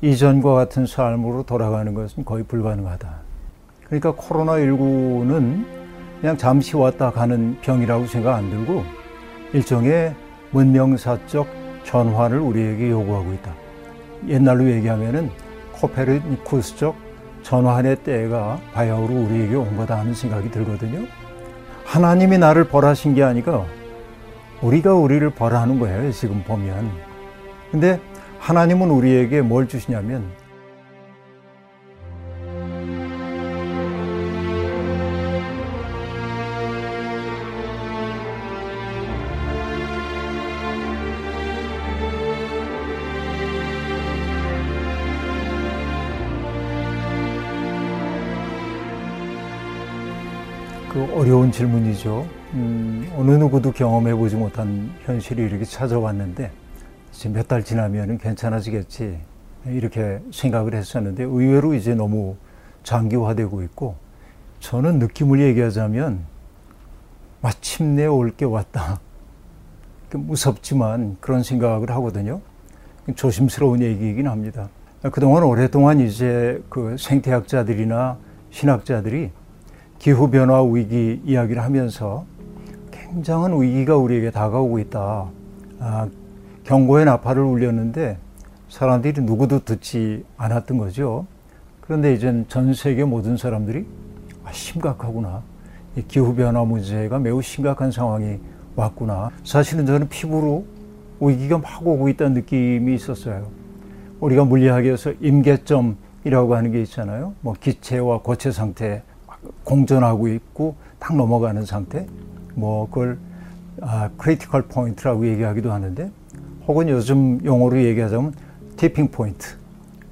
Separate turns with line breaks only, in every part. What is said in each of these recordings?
이전과 같은 삶으로 돌아가는 것은 거의 불가능하다. 그러니까 코로나19는 그냥 잠시 왔다 가는 병이라고 생각 안 들고 일종의 문명사적 전환을 우리에게 요구하고 있다. 옛날로 얘기하면은 코페르니쿠스적 전환의 때가 바야흐로 우리에게 온 거다 하는 생각이 들거든요. 하나님이 나를 벌하신 게 아니고 우리가 우리를 벌하는 거예요. 지금 보면. 근데 하나님은 우리에게 뭘 주시냐면 그 어려운 질문이죠. 음, 어느 누구도 경험해 보지 못한 현실이 이렇게 찾아왔는데 몇 달 지나면 괜찮아지겠지 이렇게 생각을 했었는데 의외로 이제 너무 장기화되고 있고 저는 느낌을 얘기하자면 마침내 올 게 왔다. 무섭지만 그런 생각을 하거든요. 조심스러운 얘기이긴 합니다. 그동안 오랫동안 이제 그 생태학자들이나 신학자들이 기후변화 위기 이야기를 하면서 굉장한 위기가 우리에게 다가오고 있다. 아, 경고의 나팔을 울렸는데 사람들이 누구도 듣지 않았던 거죠. 그런데 이젠 전 세계 모든 사람들이 아, 심각하구나. 이 기후변화 문제가 매우 심각한 상황이 왔구나. 사실은 저는 피부로 위기가 막 오고 있다는 느낌이 있었어요. 우리가 물리학에서 임계점이라고 하는 게 있잖아요. 뭐 기체와 고체 상태 공존하고 있고 딱 넘어가는 상태. 뭐 그걸 아, critical point라고 얘기하기도 하는데 혹은 요즘 용어로 얘기하자면 tipping point.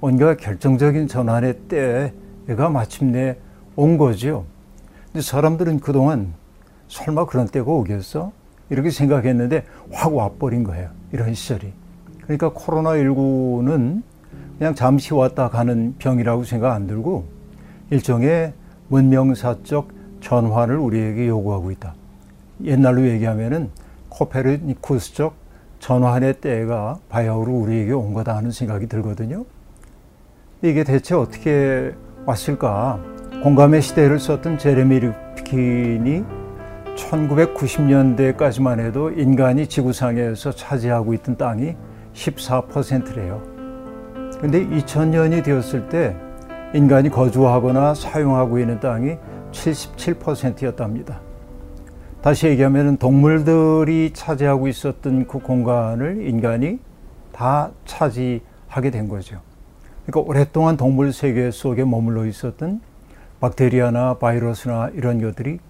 뭔가 결정적인 전환의 때가 마침내 온 거죠. 근데 사람들은 그동안 설마 그런 때가 오겠어? 이렇게 생각했는데 확 와버린 거예요. 이런 시절이. 그러니까 코로나19는 그냥 잠시 왔다 가는 병이라고 생각 안 들고 일종의 문명사적 전환을 우리에게 요구하고 있다. 옛날로 얘기하면은 코페르니쿠스적 전환의 때가 바야흐로 우리에게 온 거다 하는 생각이 들거든요. 이게 대체 어떻게 왔을까? 공감의 시대를 썼던 제레미 리킨이 1990년대까지만 해도 인간이 지구상에서 차지하고 있던 땅이 14%래요. 근데 2000년이 되었을 때 인간이 거주하거나 사용하고 있는 땅이 77%였답니다. 다시 얘기하면 동물들이 차지하고 있었던 그 공간을 인간이 다 차지하게 된 거죠. 그러니까 오랫동안 동물 세계 속에 머물러 있었던 박테리아나 바이러스나 이런 것들이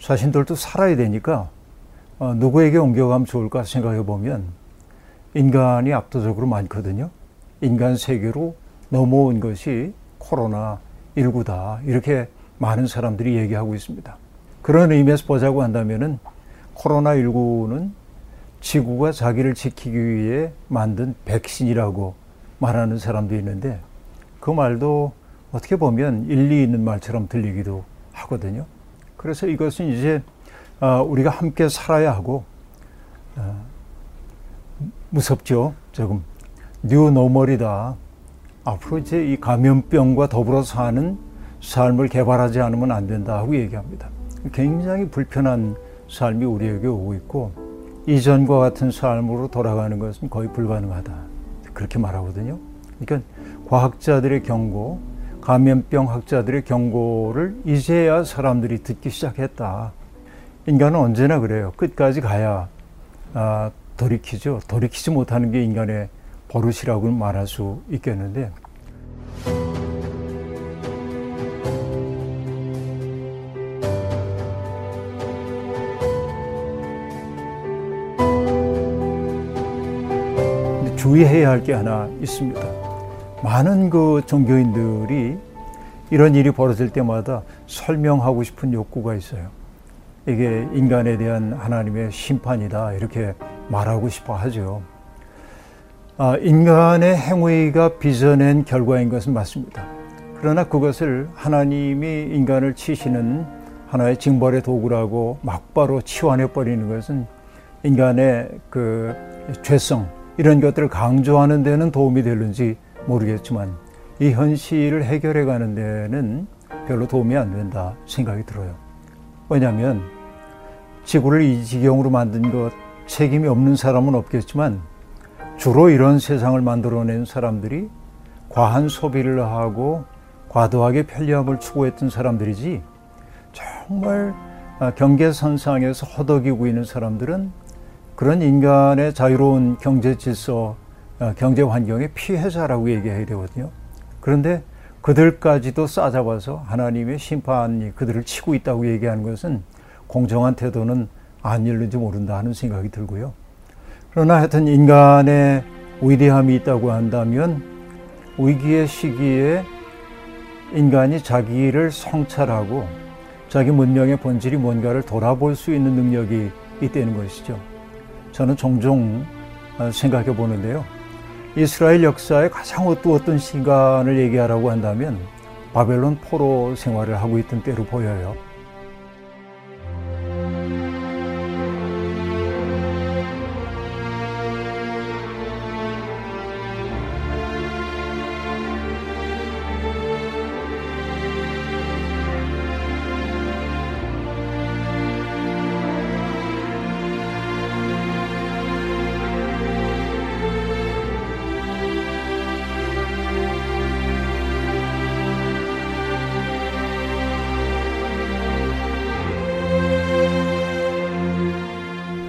자신들도 살아야 되니까 어, 누구에게 옮겨가면 좋을까 생각해 보면 인간이 압도적으로 많거든요. 인간 세계로 넘어온 것이 코로나19다. 이렇게 많은 사람들이 얘기하고 있습니다. 그런 의미에서 보자고 한다면은 코로나19는 지구가 자기를 지키기 위해 만든 백신이라고 말하는 사람도 있는데 그 말도 어떻게 보면 일리 있는 말처럼 들리기도 하거든요. 그래서 이것은 이제 아, 우리가 함께 살아야 하고 아, 무섭죠. 조금 new normal이다. 앞으로 이제 이 감염병과 더불어 사는 삶을 개발하지 않으면 안 된다 하고 얘기합니다. 굉장히 불편한 삶이 우리에게 오고 있고 이전과 같은 삶으로 돌아가는 것은 거의 불가능하다. 그렇게 말하거든요. 그러니까 과학자들의 경고, 감염병 학자들의 경고를 이제야 사람들이 듣기 시작했다. 인간은 언제나 그래요. 끝까지 가야 아, 돌이키죠. 돌이키지 못하는 게 인간의 버릇이라고 말할 수 있겠는데 주의해야 할 게 하나 있습니다. 많은 그 종교인들이 이런 일이 벌어질 때마다 설명하고 싶은 욕구가 있어요. 이게 인간에 대한 하나님의 심판이다 이렇게 말하고 싶어 하죠. 아, 인간의 행위가 빚어낸 결과인 것은 맞습니다. 그러나 그것을 하나님이 인간을 치시는 하나의 징벌의 도구라고 막바로 치환해 버리는 것은 인간의 그 죄성 이런 것들을 강조하는 데는 도움이 되는지 모르겠지만 이 현실을 해결해 가는 데는 별로 도움이 안 된다 생각이 들어요. 왜냐하면 지구를 이 지경으로 만든 것 책임이 없는 사람은 없겠지만 주로 이런 세상을 만들어낸 사람들이 과한 소비를 하고 과도하게 편리함을 추구했던 사람들이지 정말 경계선상에서 허덕이고 있는 사람들은 그런 인간의 자유로운 경제 질서, 경제 환경의 피해자라고 얘기해야 되거든요. 그런데 그들까지도 싸잡아서 하나님의 심판이 그들을 치고 있다고 얘기하는 것은 공정한 태도는 아닐는지 모른다 하는 생각이 들고요. 그러나 하여튼 인간의 위대함이 있다고 한다면 위기의 시기에 인간이 자기를 성찰하고 자기 문명의 본질이 뭔가를 돌아볼 수 있는 능력이 있다는 것이죠. 저는 종종 생각해 보는데요. 이스라엘 역사의 가장 어두웠던 시간을 얘기하라고 한다면 바벨론 포로 생활을 하고 있던 때로 보여요.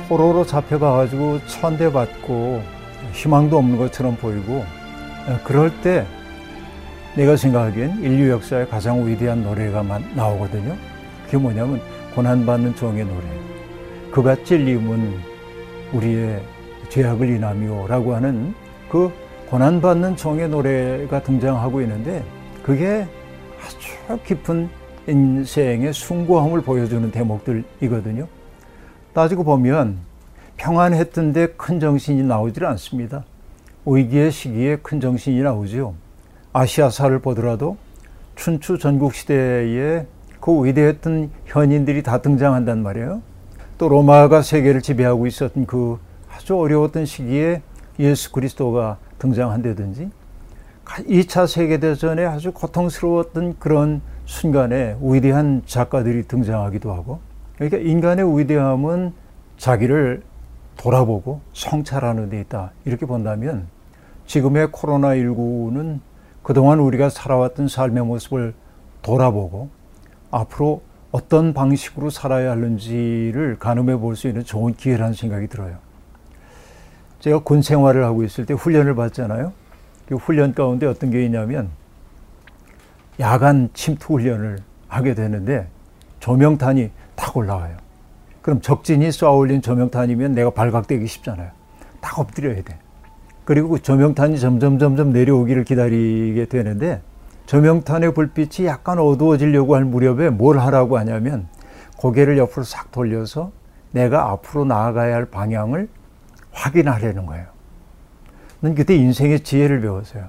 포로로 잡혀가가지고 천대받고 희망도 없는 것처럼 보이고 그럴 때 내가 생각하기엔 인류 역사의 가장 위대한 노래가 나오거든요. 그게 뭐냐면 고난받는 종의 노래. 그가 찔림은 우리의 죄악을 인하미오라고 하는 그 고난받는 종의 노래가 등장하고 있는데 그게 아주 깊은 인생의 숭고함을 보여주는 대목들이거든요. 따지고 보면 평안했던데 큰 정신이 나오질 않습니다. 위기의 시기에 큰 정신이 나오죠. 아시아사를 보더라도 춘추 전국시대에 그 위대했던 현인들이 다 등장한단 말이에요. 또 로마가 세계를 지배하고 있었던 그 아주 어려웠던 시기에 예수 그리스도가 등장한다든지 2차 세계대전에 아주 고통스러웠던 그런 순간에 위대한 작가들이 등장하기도 하고 그러니까 인간의 위대함은 자기를 돌아보고 성찰하는 데 있다. 이렇게 본다면 지금의 코로나19는 그동안 우리가 살아왔던 삶의 모습을 돌아보고 앞으로 어떤 방식으로 살아야 하는지를 가늠해 볼 수 있는 좋은 기회라는 생각이 들어요. 제가 군 생활을 하고 있을 때 훈련을 받잖아요. 그 훈련 가운데 어떤 게 있냐면 야간 침투 훈련을 하게 되는데 조명탄이 탁 올라와요. 그럼 적진이 쏘아올린 조명탄이면 내가 발각되기 쉽잖아요. 딱 엎드려야 돼. 그리고 그 조명탄이 점점 점점 내려오기를 기다리게 되는데 조명탄의 불빛이 약간 어두워지려고 할 무렵에 뭘 하라고 하냐면 고개를 옆으로 싹 돌려서 내가 앞으로 나아가야 할 방향을 확인하려는 거예요. 난 그때 인생의 지혜를 배웠어요.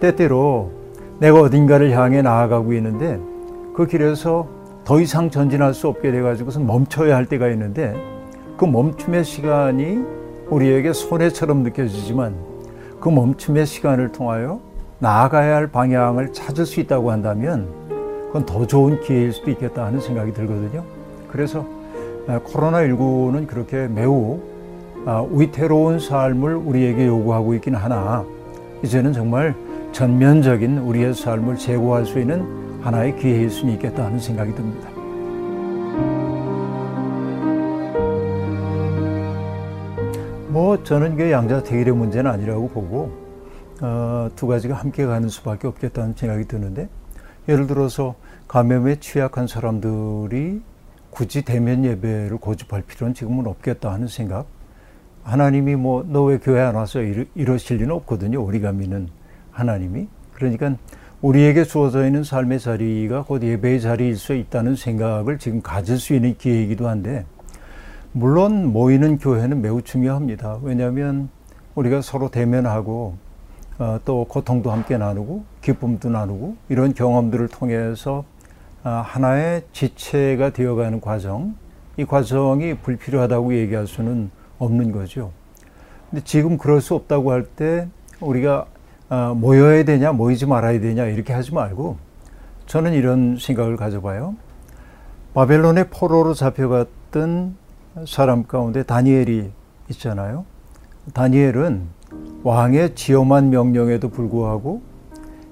때때로 내가 어딘가를 향해 나아가고 있는데 그 길에서 더 이상 전진할 수 없게 돼가지고서 멈춰야 할 때가 있는데 그 멈춤의 시간이 우리에게 손해처럼 느껴지지만 그 멈춤의 시간을 통하여 나아가야 할 방향을 찾을 수 있다고 한다면 그건 더 좋은 기회일 수도 있겠다 하는 생각이 들거든요. 그래서 아, 코로나19는 그렇게 매우 아, 위태로운 삶을 우리에게 요구하고 있긴 하나 이제는 정말 전면적인 우리의 삶을 제고할 수 있는 하나의 기회일 수는 있겠다 하는 생각이 듭니다. 뭐 저는 그 양자택일의 문제는 아니라고 보고 어, 두 가지가 함께 가는 수밖에 없겠다는 생각이 드는데 예를 들어서 감염에 취약한 사람들이 굳이 대면 예배를 고집할 필요는 지금은 없겠다 하는 생각. 하나님이 뭐 너 왜 교회 안 와서 이러, 이러실 리는 없거든요. 우리가 믿는 하나님이. 그러니까 우리에게 주어져 있는 삶의 자리가 곧 예배의 자리일 수 있다는 생각을 지금 가질 수 있는 기회이기도 한데, 물론 모이는 교회는 매우 중요합니다. 왜냐하면 우리가 서로 대면하고 어, 또 고통도 함께 나누고 기쁨도 나누고 이런 경험들을 통해서 어, 하나의 지체가 되어가는 과정, 이 과정이 불필요하다고 얘기할 수는 없는 거죠. 근데 지금 그럴 수 없다고 할 때 우리가 어, 모여야 되냐, 모이지 말아야 되냐 이렇게 하지 말고 저는 이런 생각을 가져봐요. 바벨론의 포로로 잡혀갔던 사람 가운데 다니엘이 있잖아요. 다니엘은 왕의 지엄한 명령에도 불구하고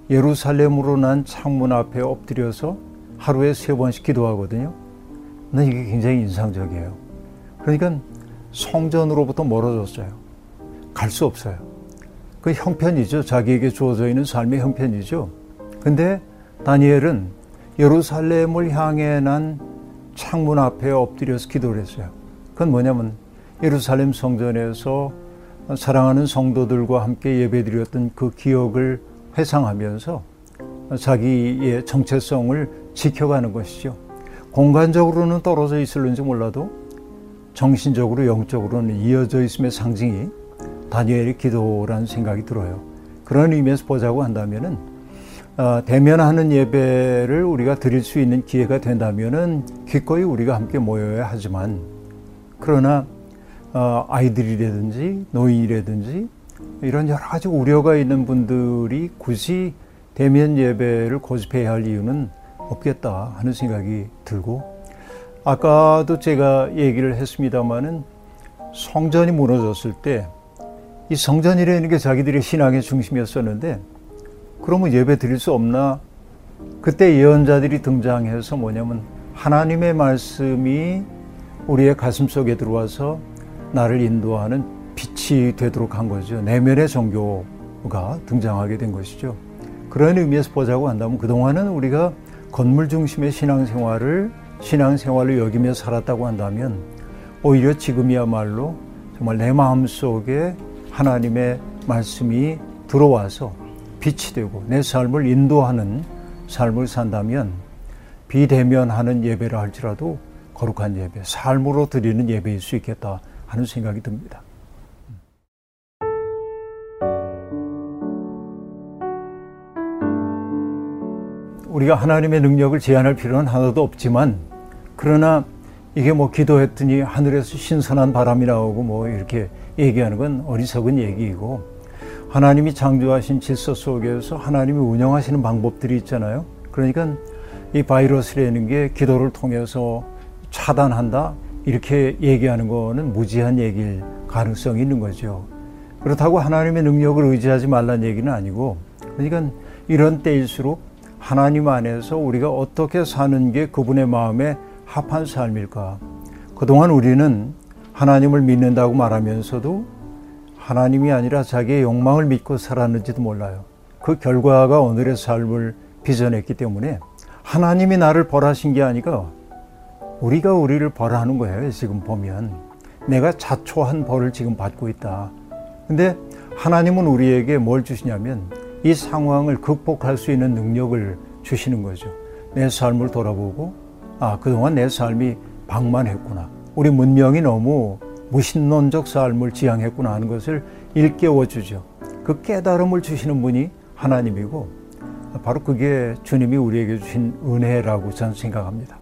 예루살렘으로 난 창문 앞에 엎드려서 하루에 세 번씩 기도하거든요. 난 이게 굉장히 인상적이에요. 그러니까 성전으로부터 멀어졌어요. 갈 수 없어요. 그 형편이죠. 자기에게 주어져 있는 삶의 형편이죠. 근데 다니엘은 예루살렘을 향해 난 창문 앞에 엎드려서 기도를 했어요. 그건 뭐냐면 예루살렘 성전에서 사랑하는 성도들과 함께 예배드렸던 그 기억을 회상하면서 자기의 정체성을 지켜가는 것이죠. 공간적으로는 떨어져 있을는지 몰라도 정신적으로 영적으로는 이어져 있음의 상징이 다니엘의 기도라는 생각이 들어요. 그런 의미에서 보자고 한다면은 어, 대면하는 예배를 우리가 드릴 수 있는 기회가 된다면은 기꺼이 우리가 함께 모여야 하지만 그러나 어, 아이들이라든지 노인이라든지 이런 여러 가지 우려가 있는 분들이 굳이 대면 예배를 고집해야 할 이유는 없겠다 하는 생각이 들고 아까도 제가 얘기를 했습니다마는 성전이 무너졌을 때 이 성전이라는 게 자기들의 신앙의 중심이었었는데 그러면 예배 드릴 수 없나? 그때 예언자들이 등장해서 뭐냐면 하나님의 말씀이 우리의 가슴 속에 들어와서 나를 인도하는 빛이 되도록 한 거죠. 내면의 종교가 등장하게 된 것이죠. 그런 의미에서 보자고 한다면 그동안은 우리가 건물 중심의 신앙생활을 신앙생활을 여기며 살았다고 한다면 오히려 지금이야말로 정말 내 마음 속에 하나님의 말씀이 들어와서 빛이 되고 내 삶을 인도하는 삶을 산다면 비대면하는 예배라 할지라도 거룩한 예배, 삶으로 드리는 예배일 수 있겠다 하는 생각이 듭니다. 우리가 하나님의 능력을 제한할 필요는 하나도 없지만 그러나 이게 뭐 기도했더니 하늘에서 신선한 바람이 나오고 뭐 이렇게 얘기하는 건 어리석은 얘기이고 하나님이 창조하신 질서 속에서 하나님이 운영하시는 방법들이 있잖아요. 그러니까 이 바이러스라는 게 기도를 통해서 차단한다 이렇게 얘기하는 거는 무지한 얘기일 가능성이 있는 거죠. 그렇다고 하나님의 능력을 의지하지 말라는 얘기는 아니고 그러니까 이런 때일수록 하나님 안에서 우리가 어떻게 사는 게 그분의 마음에 합한 삶일까? 그동안 우리는 하나님을 믿는다고 말하면서도 하나님이 아니라 자기의 욕망을 믿고 살았는지도 몰라요. 그 결과가 오늘의 삶을 빚어냈기 때문에 하나님이 나를 벌하신 게 아니라 우리가 우리를 벌하는 거예요. 지금 보면 내가 자초한 벌을 지금 받고 있다. 근데 하나님은 우리에게 뭘 주시냐면 이 상황을 극복할 수 있는 능력을 주시는 거죠. 내 삶을 돌아보고, 아, 그동안 내 삶이 방만했구나. 우리 문명이 너무 무신론적 삶을 지향했구나 하는 것을 일깨워 주죠. 그 깨달음을 주시는 분이 하나님이고, 바로 그게 주님이 우리에게 주신 은혜라고 저는 생각합니다.